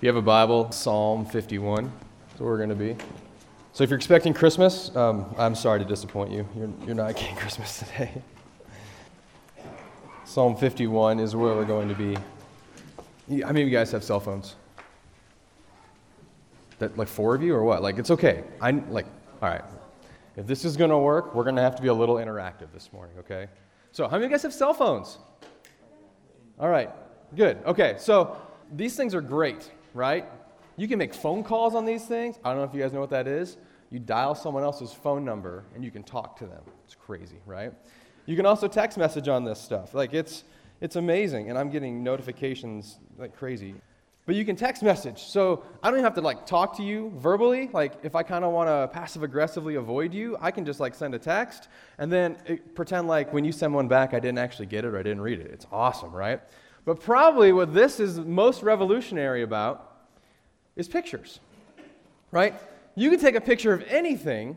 If you have a Bible, Psalm 51 is where we're going to be. So if you're expecting Christmas, um, I'm sorry to disappoint you. You're, you're not getting Christmas today. Psalm 51 is where we're going to be. Many of you guys have cell phones? That like four of you or what? Like it's okay. I like all right. If this is going to work, we're going to have to be a little interactive this morning, okay? So, how many of you guys have cell phones? All right. Good. Okay. So, these things are great right? You can make phone calls on these things. I don't know if you guys know what that is. You dial someone else's phone number and you can talk to them. It's crazy, right? You can also text message on this stuff. Like it's it's amazing and I'm getting notifications like crazy. But you can text message. So I don't have to like talk to you verbally. Like if I kind of want to passive aggressively avoid you, I can just like send a text and then it, pretend like when you send one back I didn't actually get it or I didn't read it. It's awesome, right? But probably what this is most revolutionary about is pictures, right? You can take a picture of anything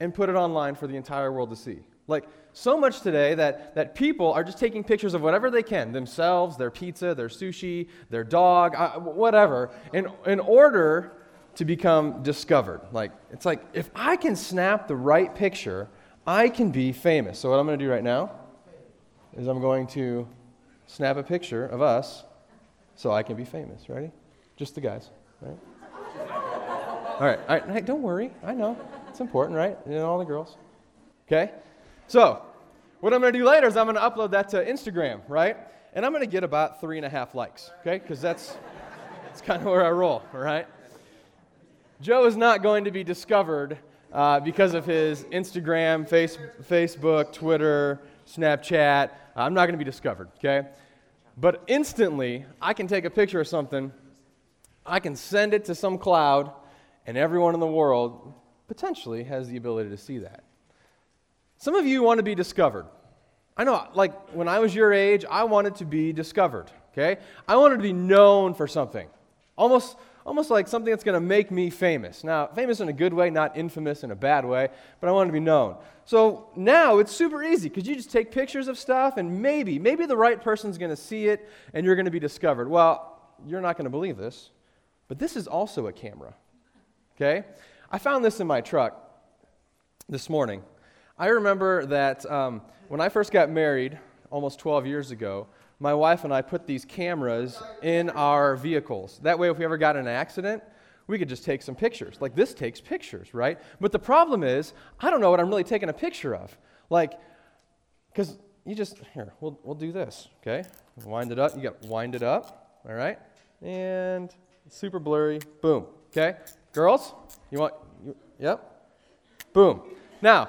and put it online for the entire world to see. Like, so much today that, that people are just taking pictures of whatever they can themselves, their pizza, their sushi, their dog, uh, whatever in, in order to become discovered. Like, it's like if I can snap the right picture, I can be famous. So, what I'm going to do right now is I'm going to snap a picture of us so I can be famous. Ready? Just the guys, right? all right, all right, don't worry. I know. It's important, right? And all the girls. Okay? So, what I'm going to do later is I'm going to upload that to Instagram, right? And I'm going to get about three and a half likes, okay? Because that's, that's kind of where I roll, all right? Joe is not going to be discovered uh, because of his Instagram, face, Facebook, Twitter, Snapchat. I'm not going to be discovered, okay? But instantly, I can take a picture of something, I can send it to some cloud, and everyone in the world potentially has the ability to see that. Some of you want to be discovered. I know, like when I was your age, I wanted to be discovered, okay? I wanted to be known for something. Almost almost like something that's going to make me famous. Now, famous in a good way, not infamous in a bad way, but I want to be known. So now it's super easy because you just take pictures of stuff and maybe, maybe the right person's going to see it and you're going to be discovered. Well, you're not going to believe this, but this is also a camera. Okay? I found this in my truck this morning. I remember that um, when I first got married almost 12 years ago, my wife and I put these cameras in our vehicles. That way, if we ever got in an accident, we could just take some pictures. Like this takes pictures, right? But the problem is, I don't know what I'm really taking a picture of. Like, because you just, here, we'll, we'll do this, okay? Wind it up. You got wind it up, all right? And super blurry, boom, okay? Girls, you want, you, yep, boom. Now,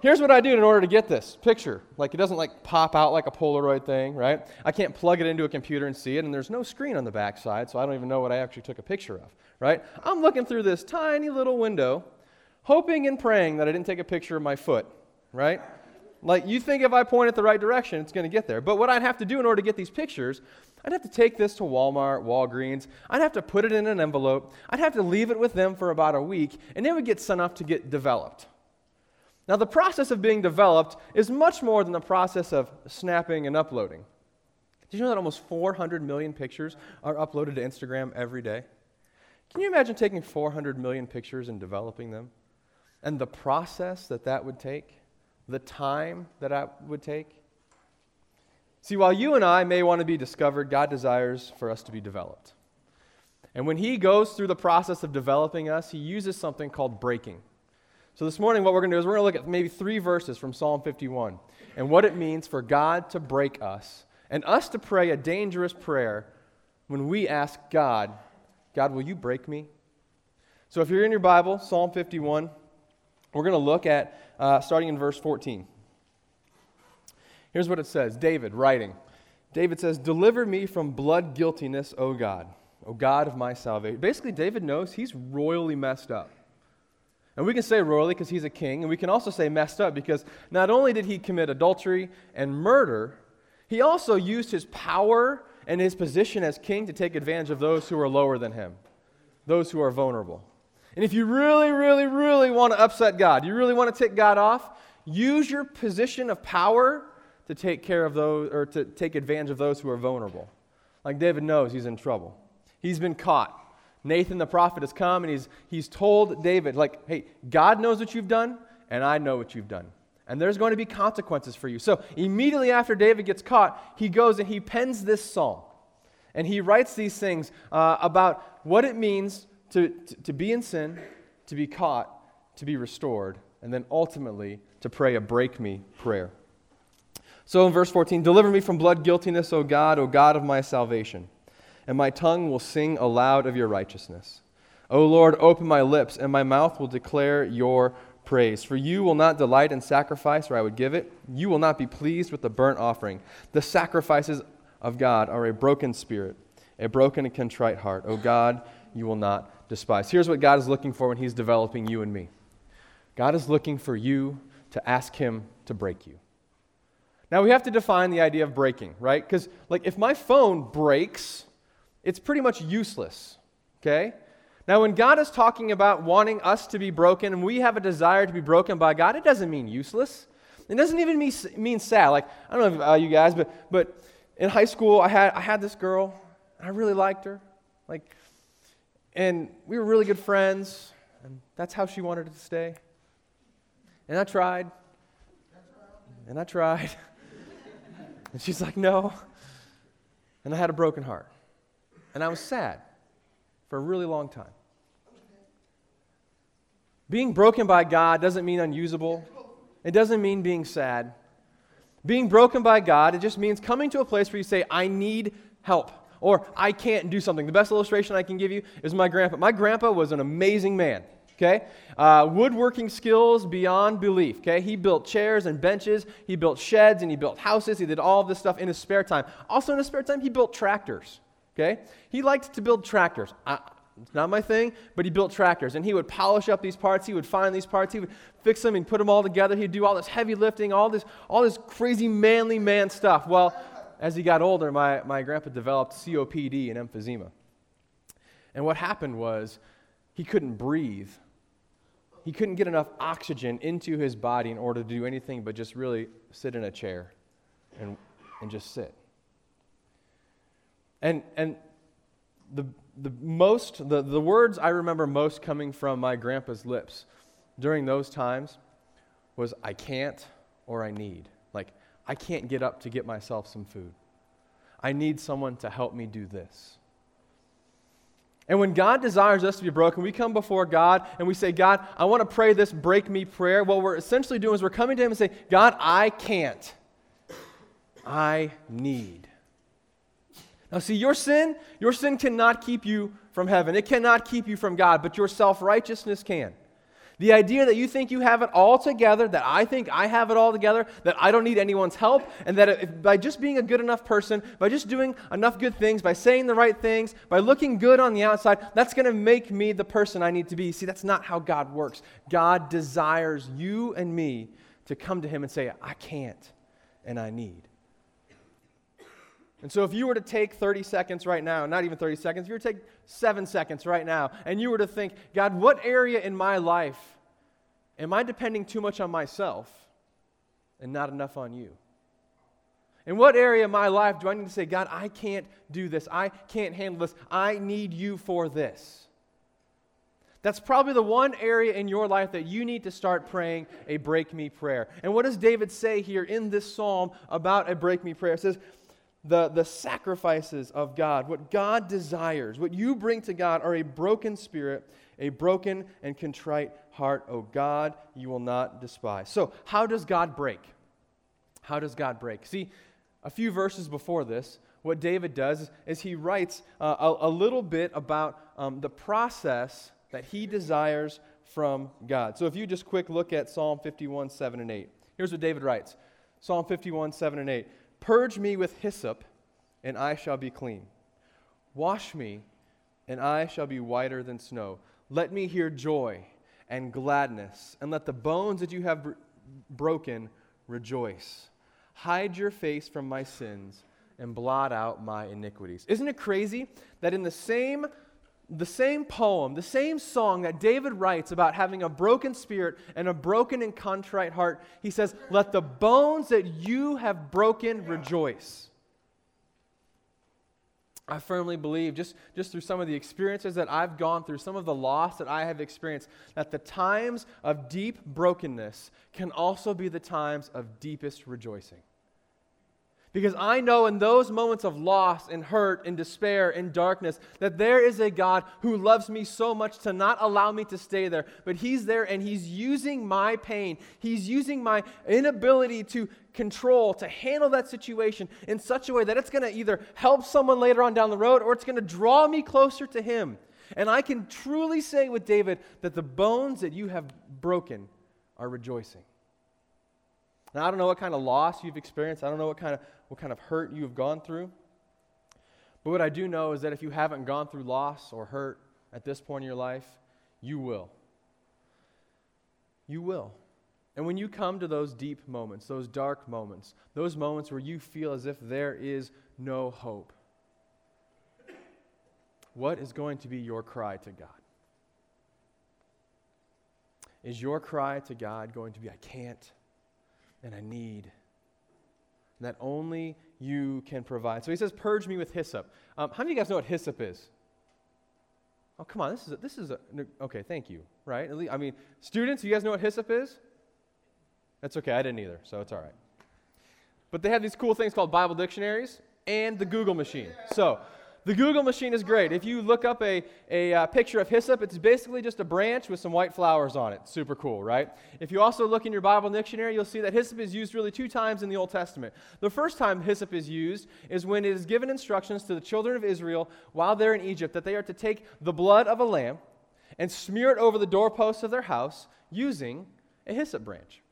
here's what I do in order to get this picture. Like it doesn't like pop out like a Polaroid thing, right? I can't plug it into a computer and see it, and there's no screen on the back side, so I don't even know what I actually took a picture of, right? I'm looking through this tiny little window, hoping and praying that I didn't take a picture of my foot, right? Like you think if I point it the right direction, it's going to get there. But what I'd have to do in order to get these pictures, I'd have to take this to Walmart, Walgreens. I'd have to put it in an envelope. I'd have to leave it with them for about a week, and it would get sent off to get developed. Now, the process of being developed is much more than the process of snapping and uploading. Did you know that almost 400 million pictures are uploaded to Instagram every day? Can you imagine taking 400 million pictures and developing them? And the process that that would take? The time that that would take? See, while you and I may want to be discovered, God desires for us to be developed. And when He goes through the process of developing us, He uses something called breaking. So, this morning, what we're going to do is we're going to look at maybe three verses from Psalm 51 and what it means for God to break us and us to pray a dangerous prayer when we ask God, God, will you break me? So, if you're in your Bible, Psalm 51, we're going to look at uh, starting in verse 14. Here's what it says David writing. David says, Deliver me from blood guiltiness, O God, O God of my salvation. Basically, David knows he's royally messed up. And we can say royally because he's a king, and we can also say messed up because not only did he commit adultery and murder, he also used his power and his position as king to take advantage of those who are lower than him, those who are vulnerable. And if you really, really, really want to upset God, you really want to tick God off, use your position of power to take care of those or to take advantage of those who are vulnerable. Like David knows he's in trouble. He's been caught. Nathan the prophet has come and he's, he's told David, like, hey, God knows what you've done, and I know what you've done. And there's going to be consequences for you. So immediately after David gets caught, he goes and he pens this psalm. And he writes these things uh, about what it means to, to, to be in sin, to be caught, to be restored, and then ultimately to pray a break me prayer. So in verse 14, deliver me from blood guiltiness, O God, O God of my salvation and my tongue will sing aloud of your righteousness. O Lord, open my lips, and my mouth will declare your praise. For you will not delight in sacrifice, or I would give it. You will not be pleased with the burnt offering. The sacrifices of God are a broken spirit, a broken and contrite heart. O God, you will not despise. Here's what God is looking for when He's developing you and me God is looking for you to ask Him to break you. Now, we have to define the idea of breaking, right? Because, like, if my phone breaks, it's pretty much useless. Okay? Now, when God is talking about wanting us to be broken and we have a desire to be broken by God, it doesn't mean useless. It doesn't even mean, mean sad. Like, I don't know if, uh, you guys, but, but in high school, I had, I had this girl, and I really liked her. Like, and we were really good friends, and that's how she wanted to stay. And I tried, and I tried. and she's like, no. And I had a broken heart. And I was sad for a really long time. Being broken by God doesn't mean unusable, it doesn't mean being sad. Being broken by God, it just means coming to a place where you say, I need help, or I can't do something. The best illustration I can give you is my grandpa. My grandpa was an amazing man okay? Uh, woodworking skills beyond belief, okay? He built chairs and benches, he built sheds, and he built houses. He did all of this stuff in his spare time. Also, in his spare time, he built tractors, okay? He liked to build tractors. I, it's not my thing, but he built tractors. And he would polish up these parts. He would find these parts. He would fix them and put them all together. He'd do all this heavy lifting, all this, all this crazy manly man stuff. Well, as he got older, my, my grandpa developed COPD and emphysema. And what happened was he couldn't breathe. He couldn't get enough oxygen into his body in order to do anything but just really sit in a chair and, and just sit. And, and the, the most, the, the words I remember most coming from my grandpa's lips during those times was, I can't or I need. Like, I can't get up to get myself some food. I need someone to help me do this. And when God desires us to be broken, we come before God and we say, God, I want to pray this break me prayer. What we're essentially doing is we're coming to Him and saying, God, I can't. I need. Now, see, your sin, your sin cannot keep you from heaven. It cannot keep you from God, but your self righteousness can. The idea that you think you have it all together, that I think I have it all together, that I don't need anyone's help, and that if, by just being a good enough person, by just doing enough good things, by saying the right things, by looking good on the outside, that's going to make me the person I need to be. See, that's not how God works. God desires you and me to come to Him and say, I can't and I need. And so, if you were to take 30 seconds right now, not even 30 seconds, if you were to take seven seconds right now, and you were to think, God, what area in my life am I depending too much on myself and not enough on you? In what area of my life do I need to say, God, I can't do this. I can't handle this. I need you for this. That's probably the one area in your life that you need to start praying a break me prayer. And what does David say here in this psalm about a break me prayer? It says, the, the sacrifices of God, what God desires, what you bring to God are a broken spirit, a broken and contrite heart. Oh God, you will not despise. So, how does God break? How does God break? See, a few verses before this, what David does is, is he writes uh, a, a, little bit about um, the process that he desires from God. So, if you just quick look at Psalm 51, 7 and 8, here's what David writes Psalm 51, 7 and 8. Purge me with hyssop, and I shall be clean. Wash me, and I shall be whiter than snow. Let me hear joy and gladness, and let the bones that you have br- broken rejoice. Hide your face from my sins and blot out my iniquities. Isn't it crazy that in the same the same poem, the same song that David writes about having a broken spirit and a broken and contrite heart, he says, Let the bones that you have broken rejoice. I firmly believe, just, just through some of the experiences that I've gone through, some of the loss that I have experienced, that the times of deep brokenness can also be the times of deepest rejoicing. Because I know in those moments of loss and hurt and despair and darkness that there is a God who loves me so much to not allow me to stay there, but He's there and He's using my pain. He's using my inability to control, to handle that situation in such a way that it's going to either help someone later on down the road or it's going to draw me closer to Him. And I can truly say with David that the bones that you have broken are rejoicing. Now, I don't know what kind of loss you've experienced. I don't know what kind of, what kind of hurt you have gone through. But what I do know is that if you haven't gone through loss or hurt at this point in your life, you will. You will. And when you come to those deep moments, those dark moments, those moments where you feel as if there is no hope, what is going to be your cry to God? Is your cry to God going to be, I can't? And a need that only you can provide. So he says, Purge me with hyssop. Um, how many of you guys know what hyssop is? Oh, come on. This is a, this is a, okay, thank you, right? I mean, students, you guys know what hyssop is? That's okay. I didn't either, so it's all right. But they have these cool things called Bible dictionaries and the Google machine. So the Google machine is great. If you look up a, a uh, picture of hyssop, it's basically just a branch with some white flowers on it. Super cool, right? If you also look in your Bible dictionary, you'll see that hyssop is used really two times in the Old Testament. The first time hyssop is used is when it is given instructions to the children of Israel while they're in Egypt that they are to take the blood of a lamb and smear it over the doorposts of their house using a hyssop branch.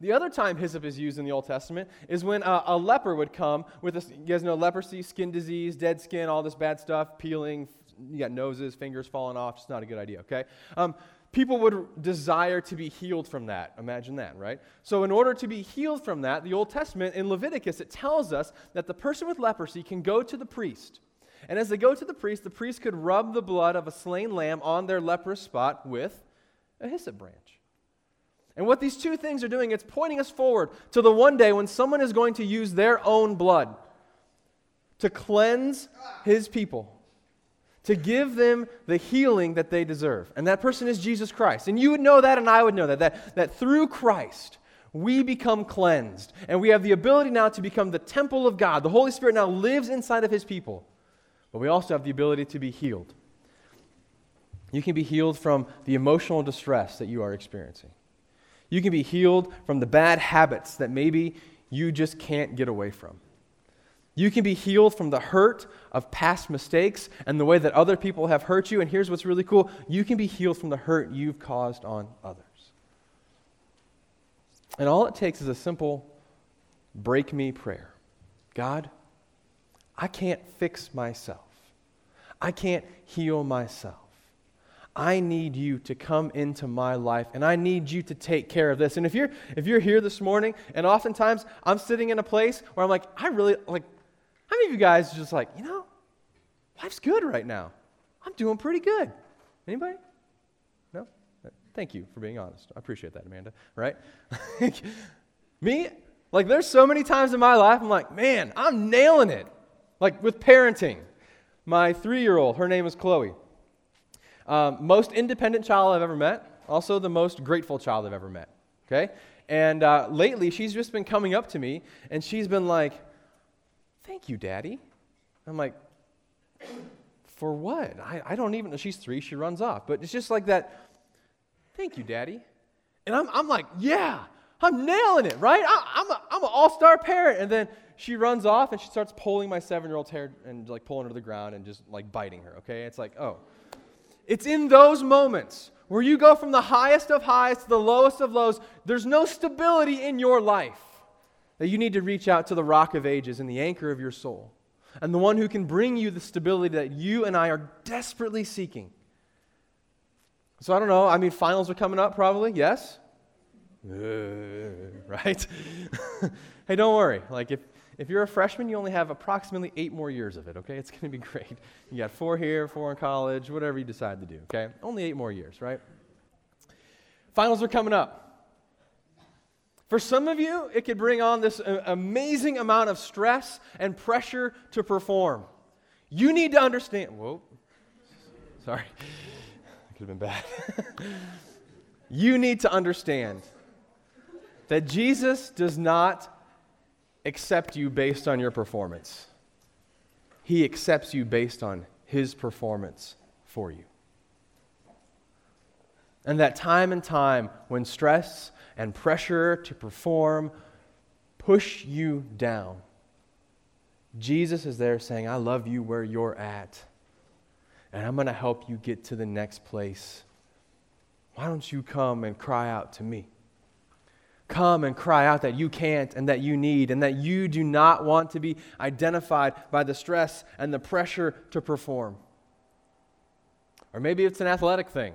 The other time hyssop is used in the Old Testament is when a, a leper would come with, a, you guys know, leprosy, skin disease, dead skin, all this bad stuff, peeling, you got noses, fingers falling off. It's not a good idea, okay? Um, people would desire to be healed from that. Imagine that, right? So, in order to be healed from that, the Old Testament in Leviticus, it tells us that the person with leprosy can go to the priest. And as they go to the priest, the priest could rub the blood of a slain lamb on their leprous spot with a hyssop branch. And what these two things are doing, it's pointing us forward to the one day when someone is going to use their own blood to cleanse his people, to give them the healing that they deserve. And that person is Jesus Christ. And you would know that, and I would know that, that, that through Christ, we become cleansed. And we have the ability now to become the temple of God. The Holy Spirit now lives inside of his people. But we also have the ability to be healed. You can be healed from the emotional distress that you are experiencing. You can be healed from the bad habits that maybe you just can't get away from. You can be healed from the hurt of past mistakes and the way that other people have hurt you. And here's what's really cool you can be healed from the hurt you've caused on others. And all it takes is a simple break me prayer God, I can't fix myself, I can't heal myself. I need you to come into my life and I need you to take care of this. And if you're if you're here this morning and oftentimes I'm sitting in a place where I'm like, I really like how many of you guys just like, you know, life's good right now. I'm doing pretty good. Anybody? No? Thank you for being honest. I appreciate that, Amanda. Right? Me, like there's so many times in my life I'm like, man, I'm nailing it. Like with parenting. My three year old, her name is Chloe. Um, most independent child I've ever met, also the most grateful child I've ever met. Okay? And uh, lately, she's just been coming up to me and she's been like, Thank you, Daddy. I'm like, For what? I, I don't even know. She's three, she runs off. But it's just like that, Thank you, Daddy. And I'm, I'm like, Yeah, I'm nailing it, right? I, am a, I'm an all star parent. And then she runs off and she starts pulling my seven year old's hair and like pulling her to the ground and just like biting her, okay? It's like, oh. It's in those moments where you go from the highest of highs to the lowest of lows. There's no stability in your life that you need to reach out to the rock of ages and the anchor of your soul and the one who can bring you the stability that you and I are desperately seeking. So I don't know. I mean, finals are coming up probably, yes? Uh, right? hey, don't worry. Like, if, if you're a freshman, you only have approximately eight more years of it, okay? It's going to be great. You got four here, four in college, whatever you decide to do, okay? Only eight more years, right? Finals are coming up. For some of you, it could bring on this uh, amazing amount of stress and pressure to perform. You need to understand. Whoa. Sorry. That Could have been bad. you need to understand that Jesus does not accept you based on your performance, He accepts you based on His performance for you. And that time and time when stress and pressure to perform push you down, Jesus is there saying, I love you where you're at, and I'm going to help you get to the next place. Why don't you come and cry out to me? Come and cry out that you can't and that you need and that you do not want to be identified by the stress and the pressure to perform. Or maybe it's an athletic thing,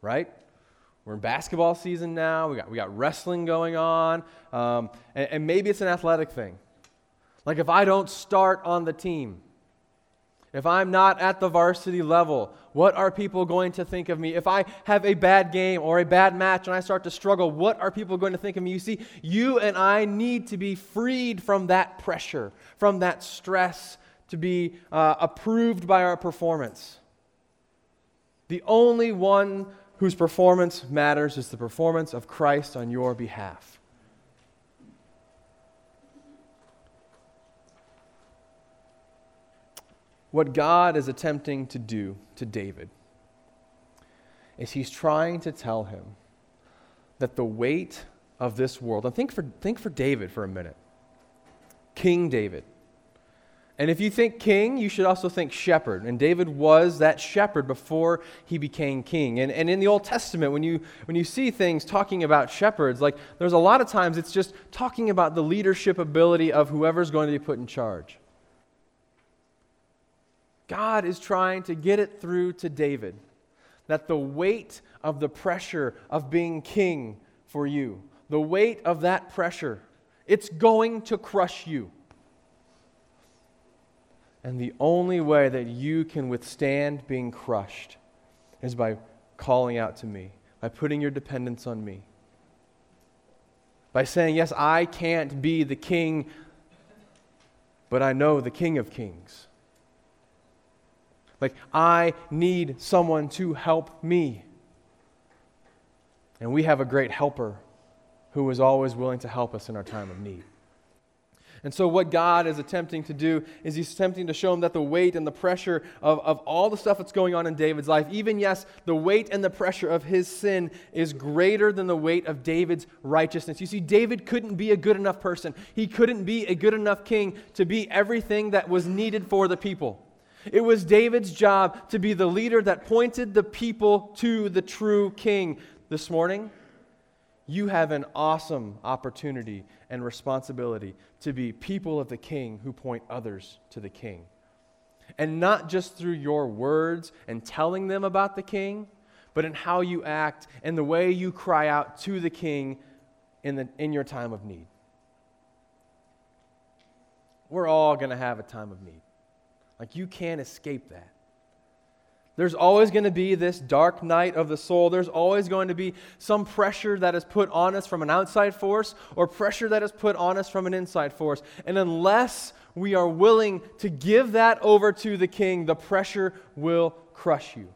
right? We're in basketball season now. We got, we got wrestling going on. Um, and, and maybe it's an athletic thing. Like if I don't start on the team, if I'm not at the varsity level, what are people going to think of me? If I have a bad game or a bad match and I start to struggle, what are people going to think of me? You see, you and I need to be freed from that pressure, from that stress, to be uh, approved by our performance. The only one whose performance matters is the performance of Christ on your behalf. What God is attempting to do to David is he's trying to tell him that the weight of this world, and think for, think for David for a minute, King David. And if you think king, you should also think shepherd. And David was that shepherd before he became king. And, and in the Old Testament, when you, when you see things talking about shepherds, like there's a lot of times it's just talking about the leadership ability of whoever's going to be put in charge. God is trying to get it through to David that the weight of the pressure of being king for you, the weight of that pressure, it's going to crush you. And the only way that you can withstand being crushed is by calling out to me, by putting your dependence on me, by saying, Yes, I can't be the king, but I know the king of kings. Like, I need someone to help me. And we have a great helper who is always willing to help us in our time of need. And so, what God is attempting to do is He's attempting to show him that the weight and the pressure of, of all the stuff that's going on in David's life, even yes, the weight and the pressure of his sin is greater than the weight of David's righteousness. You see, David couldn't be a good enough person, he couldn't be a good enough king to be everything that was needed for the people. It was David's job to be the leader that pointed the people to the true king. This morning, you have an awesome opportunity and responsibility to be people of the king who point others to the king. And not just through your words and telling them about the king, but in how you act and the way you cry out to the king in, the, in your time of need. We're all going to have a time of need. Like, you can't escape that. There's always going to be this dark night of the soul. There's always going to be some pressure that is put on us from an outside force or pressure that is put on us from an inside force. And unless we are willing to give that over to the king, the pressure will crush you.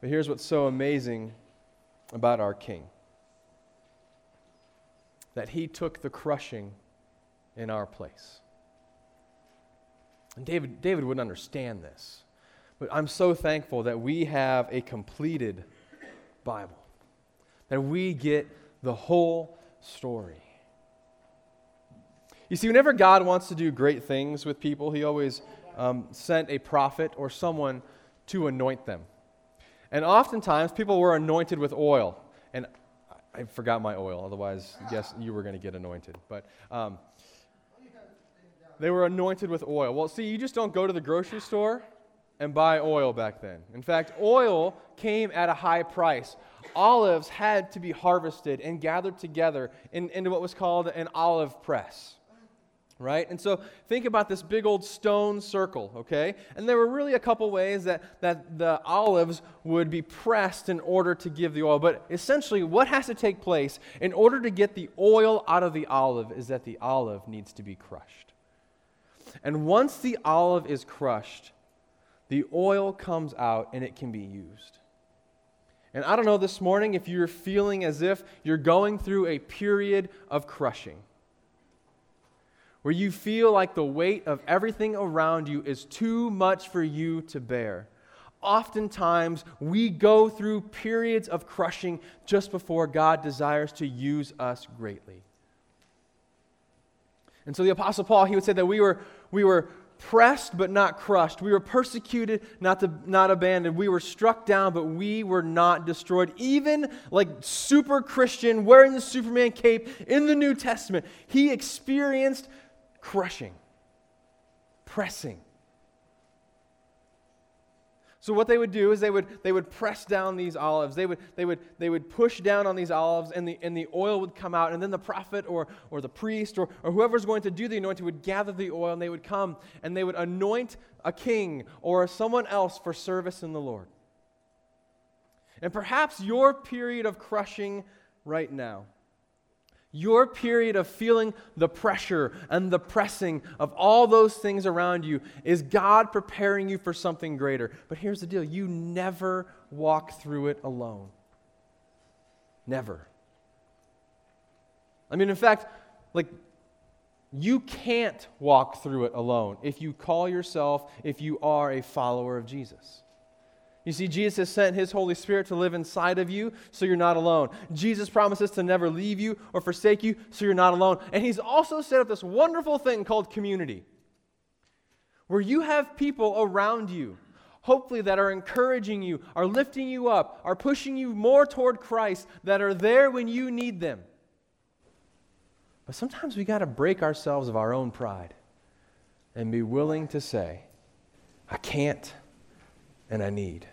But here's what's so amazing about our king that he took the crushing in our place. And David, David wouldn't understand this. But I'm so thankful that we have a completed Bible, that we get the whole story. You see, whenever God wants to do great things with people, He always um, sent a prophet or someone to anoint them. And oftentimes, people were anointed with oil. And I forgot my oil, otherwise, yes, you were going to get anointed. But um, they were anointed with oil. Well, see, you just don't go to the grocery store and buy oil back then. In fact, oil came at a high price. Olives had to be harvested and gathered together in, into what was called an olive press. Right? And so think about this big old stone circle, okay? And there were really a couple ways that, that the olives would be pressed in order to give the oil. But essentially, what has to take place in order to get the oil out of the olive is that the olive needs to be crushed. And once the olive is crushed, the oil comes out and it can be used. And I don't know this morning if you're feeling as if you're going through a period of crushing, where you feel like the weight of everything around you is too much for you to bear. Oftentimes, we go through periods of crushing just before God desires to use us greatly. And so the Apostle Paul, he would say that we were, we were pressed but not crushed. We were persecuted, not, to, not abandoned. We were struck down, but we were not destroyed. Even like super Christian, wearing the Superman cape in the New Testament, he experienced crushing, pressing. So what they would do is they would, they would press down these olives. They would, they, would, they would push down on these olives, and the, and the oil would come out. And then the prophet or, or the priest or, or whoever's going to do the anointing would gather the oil, and they would come and they would anoint a king or someone else for service in the Lord. And perhaps your period of crushing right now your period of feeling the pressure and the pressing of all those things around you is God preparing you for something greater. But here's the deal you never walk through it alone. Never. I mean, in fact, like, you can't walk through it alone if you call yourself, if you are a follower of Jesus. You see, Jesus has sent his Holy Spirit to live inside of you, so you're not alone. Jesus promises to never leave you or forsake you, so you're not alone. And he's also set up this wonderful thing called community, where you have people around you, hopefully, that are encouraging you, are lifting you up, are pushing you more toward Christ, that are there when you need them. But sometimes we got to break ourselves of our own pride and be willing to say, I can't and I need.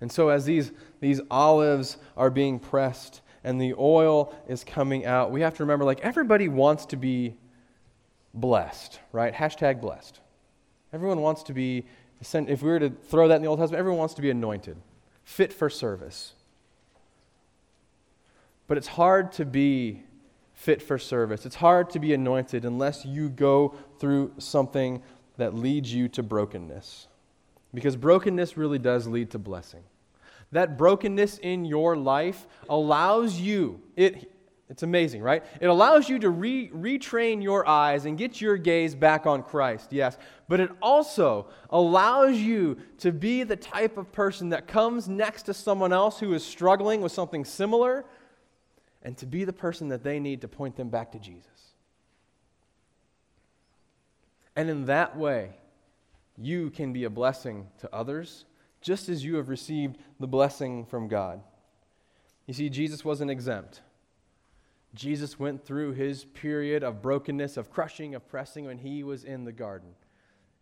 And so, as these, these olives are being pressed and the oil is coming out, we have to remember like everybody wants to be blessed, right? Hashtag blessed. Everyone wants to be, if we were to throw that in the Old Testament, everyone wants to be anointed, fit for service. But it's hard to be fit for service. It's hard to be anointed unless you go through something that leads you to brokenness. Because brokenness really does lead to blessing. That brokenness in your life allows you, it, it's amazing, right? It allows you to re, retrain your eyes and get your gaze back on Christ, yes. But it also allows you to be the type of person that comes next to someone else who is struggling with something similar and to be the person that they need to point them back to Jesus. And in that way, you can be a blessing to others, just as you have received the blessing from God. You see, Jesus wasn't exempt. Jesus went through his period of brokenness, of crushing, of pressing when he was in the garden.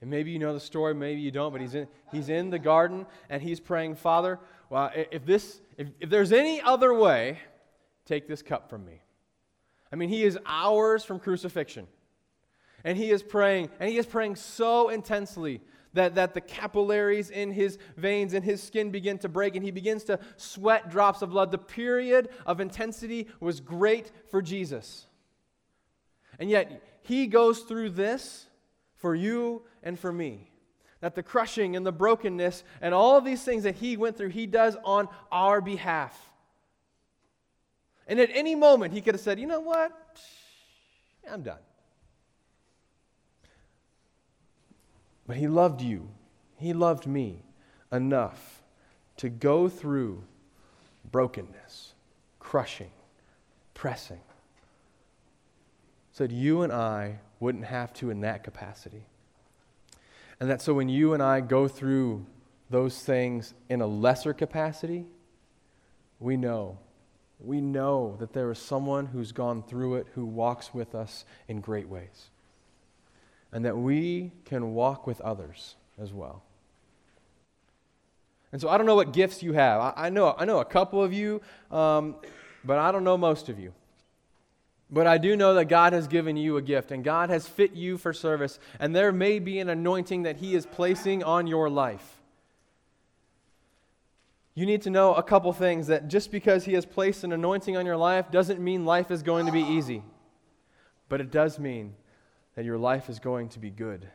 And maybe you know the story, maybe you don't, but he's in, he's in the garden and he's praying, Father, well, if, this, if, if there's any other way, take this cup from me. I mean, he is hours from crucifixion. And he is praying, and he is praying so intensely that, that the capillaries in his veins and his skin begin to break, and he begins to sweat drops of blood. The period of intensity was great for Jesus. And yet, he goes through this for you and for me. That the crushing and the brokenness and all of these things that he went through, he does on our behalf. And at any moment, he could have said, You know what? I'm done. But He loved you, He loved me enough to go through brokenness, crushing, pressing, so that you and I wouldn't have to in that capacity. And that so when you and I go through those things in a lesser capacity, we know, we know that there is someone who's gone through it who walks with us in great ways and that we can walk with others as well. And so I don't know what gifts you have. I, I know, I know a couple of you, um, but I don't know most of you. But I do know that God has given you a gift and God has fit you for service, and there may be an anointing that He is placing on your life. You need to know a couple things that just because He has placed an anointing on your life doesn't mean life is going to be easy. But it does mean that your life is going to be good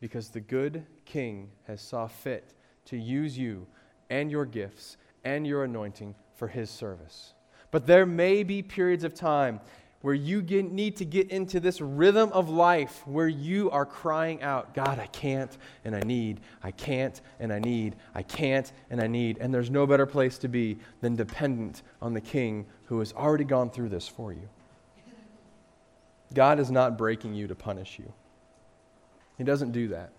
because the good king has saw fit to use you and your gifts and your anointing for his service. But there may be periods of time where you get, need to get into this rhythm of life where you are crying out, God, I can't and I need, I can't and I need, I can't and I need. And there's no better place to be than dependent on the King who has already gone through this for you. God is not breaking you to punish you, He doesn't do that.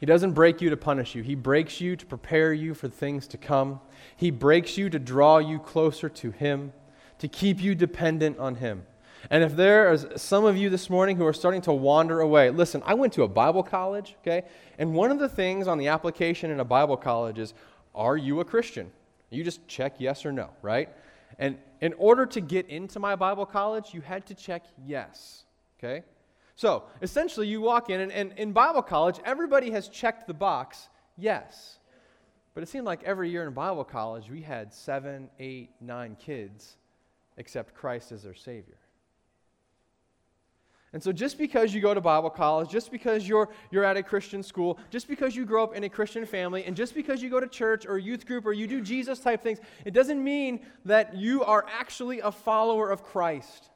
He doesn't break you to punish you. He breaks you to prepare you for things to come. He breaks you to draw you closer to Him, to keep you dependent on Him. And if there are some of you this morning who are starting to wander away, listen, I went to a Bible college, okay? And one of the things on the application in a Bible college is are you a Christian? You just check yes or no, right? And in order to get into my Bible college, you had to check yes, okay? So essentially, you walk in, and, and in Bible college, everybody has checked the box yes. But it seemed like every year in Bible college, we had seven, eight, nine kids accept Christ as their Savior. And so, just because you go to Bible college, just because you're, you're at a Christian school, just because you grow up in a Christian family, and just because you go to church or youth group or you do Jesus type things, it doesn't mean that you are actually a follower of Christ.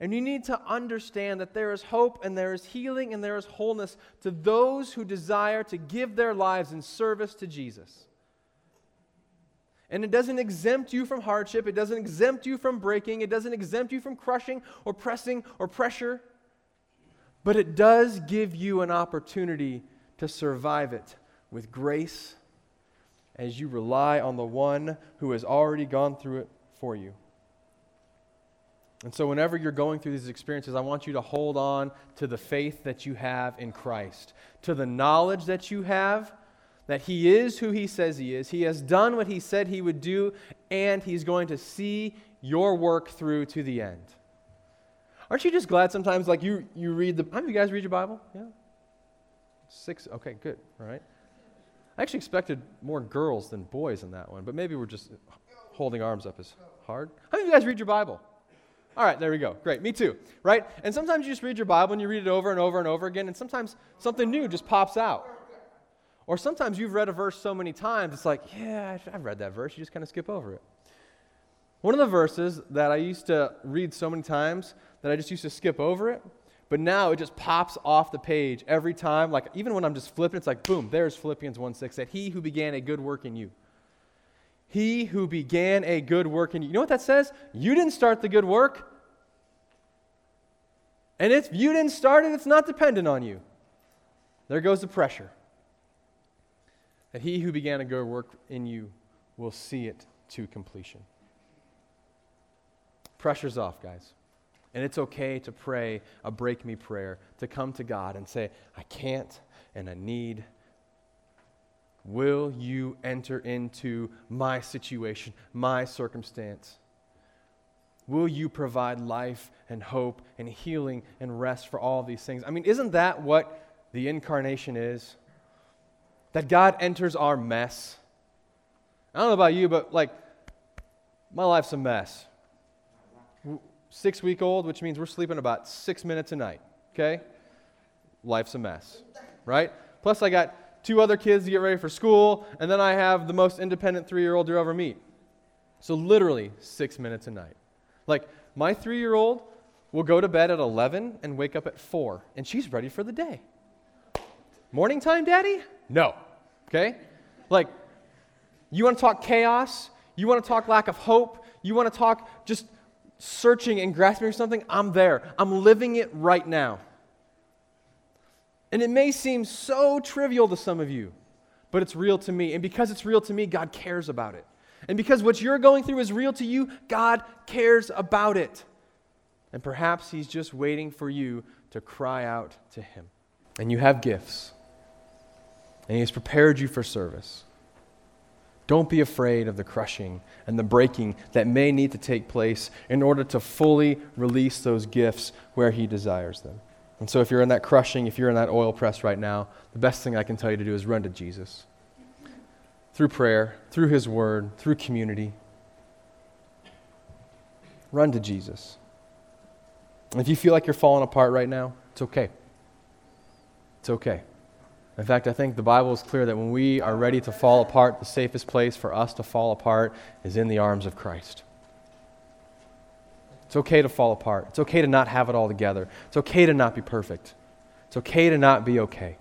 And you need to understand that there is hope and there is healing and there is wholeness to those who desire to give their lives in service to Jesus. And it doesn't exempt you from hardship. It doesn't exempt you from breaking. It doesn't exempt you from crushing or pressing or pressure. But it does give you an opportunity to survive it with grace as you rely on the one who has already gone through it for you. And so, whenever you're going through these experiences, I want you to hold on to the faith that you have in Christ, to the knowledge that you have that he is who he says he is. He has done what he said he would do, and he's going to see your work through to the end. Aren't you just glad sometimes, like you, you read the. How many of you guys read your Bible? Yeah? Six? Okay, good. All right. I actually expected more girls than boys in that one, but maybe we're just holding arms up as hard. How many of you guys read your Bible? All right, there we go. Great. Me too. Right? And sometimes you just read your Bible and you read it over and over and over again, and sometimes something new just pops out. Or sometimes you've read a verse so many times, it's like, yeah, I've read that verse. You just kind of skip over it. One of the verses that I used to read so many times that I just used to skip over it, but now it just pops off the page every time. Like, even when I'm just flipping, it's like, boom, there's Philippians 1 6, that he who began a good work in you. He who began a good work in you. You know what that says? You didn't start the good work. And if you didn't start it, it's not dependent on you. There goes the pressure that he who began a good work in you will see it to completion. Pressure's off, guys. And it's okay to pray a break me prayer, to come to God and say, I can't and I need. Will you enter into my situation, my circumstance? Will you provide life and hope and healing and rest for all these things? I mean, isn't that what the incarnation is? That God enters our mess. I don't know about you, but like, my life's a mess. Six week old, which means we're sleeping about six minutes a night, okay? Life's a mess, right? Plus, I got two other kids to get ready for school, and then I have the most independent three year old you'll ever meet. So, literally, six minutes a night. Like, my three year old will go to bed at 11 and wake up at 4, and she's ready for the day. Morning time, Daddy? No. Okay? Like, you want to talk chaos? You want to talk lack of hope? You want to talk just searching and grasping for something? I'm there. I'm living it right now. And it may seem so trivial to some of you, but it's real to me. And because it's real to me, God cares about it. And because what you're going through is real to you, God cares about it. And perhaps He's just waiting for you to cry out to Him. And you have gifts and He has prepared you for service. Don't be afraid of the crushing and the breaking that may need to take place in order to fully release those gifts where He desires them. And so, if you're in that crushing, if you're in that oil press right now, the best thing I can tell you to do is run to Jesus. Through prayer, through His Word, through community. Run to Jesus. If you feel like you're falling apart right now, it's okay. It's okay. In fact, I think the Bible is clear that when we are ready to fall apart, the safest place for us to fall apart is in the arms of Christ. It's okay to fall apart. It's okay to not have it all together. It's okay to not be perfect. It's okay to not be okay.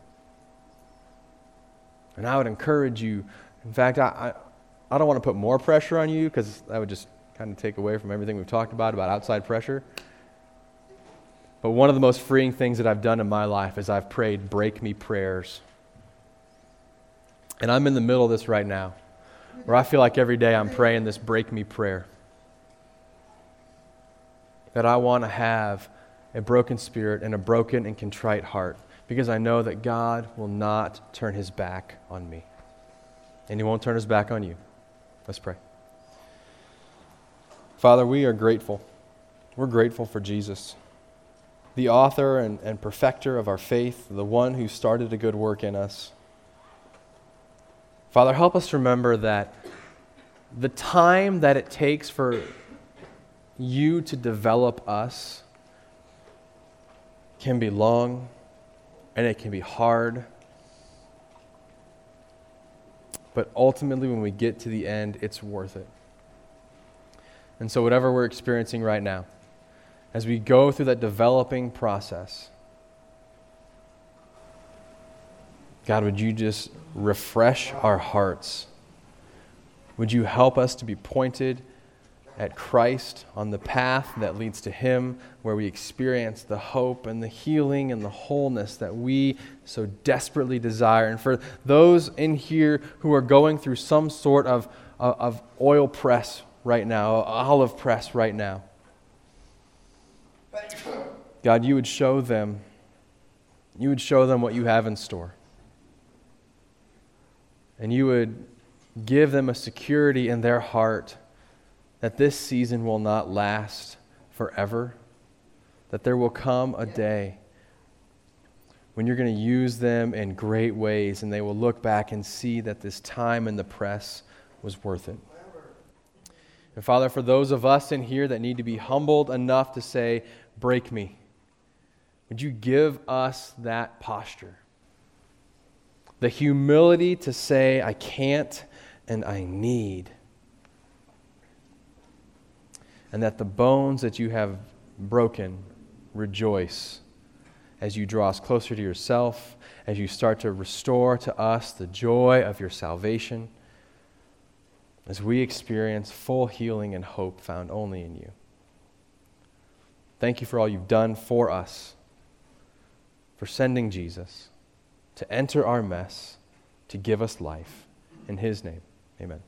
And I would encourage you, in fact, I, I, I don't want to put more pressure on you because that would just kind of take away from everything we've talked about, about outside pressure. But one of the most freeing things that I've done in my life is I've prayed break me prayers. And I'm in the middle of this right now, where I feel like every day I'm praying this break me prayer. That I want to have a broken spirit and a broken and contrite heart because I know that God will not turn his back on me. And he won't turn his back on you. Let's pray. Father, we are grateful. We're grateful for Jesus the author and, and perfecter of our faith, the one who started a good work in us. Father, help us remember that the time that it takes for you to develop us can be long and it can be hard. But ultimately, when we get to the end, it's worth it. And so, whatever we're experiencing right now, as we go through that developing process. God, would you just refresh our hearts? Would you help us to be pointed at Christ on the path that leads to Him, where we experience the hope and the healing and the wholeness that we so desperately desire? And for those in here who are going through some sort of, of oil press right now, olive press right now, God, you would show them, you would show them what you have in store. And you would give them a security in their heart that this season will not last forever, that there will come a day when you're going to use them in great ways and they will look back and see that this time in the press was worth it. And Father, for those of us in here that need to be humbled enough to say, break me. Would you give us that posture? The humility to say, I can't and I need. And that the bones that you have broken rejoice as you draw us closer to yourself, as you start to restore to us the joy of your salvation, as we experience full healing and hope found only in you. Thank you for all you've done for us, for sending Jesus to enter our mess, to give us life. In his name, amen.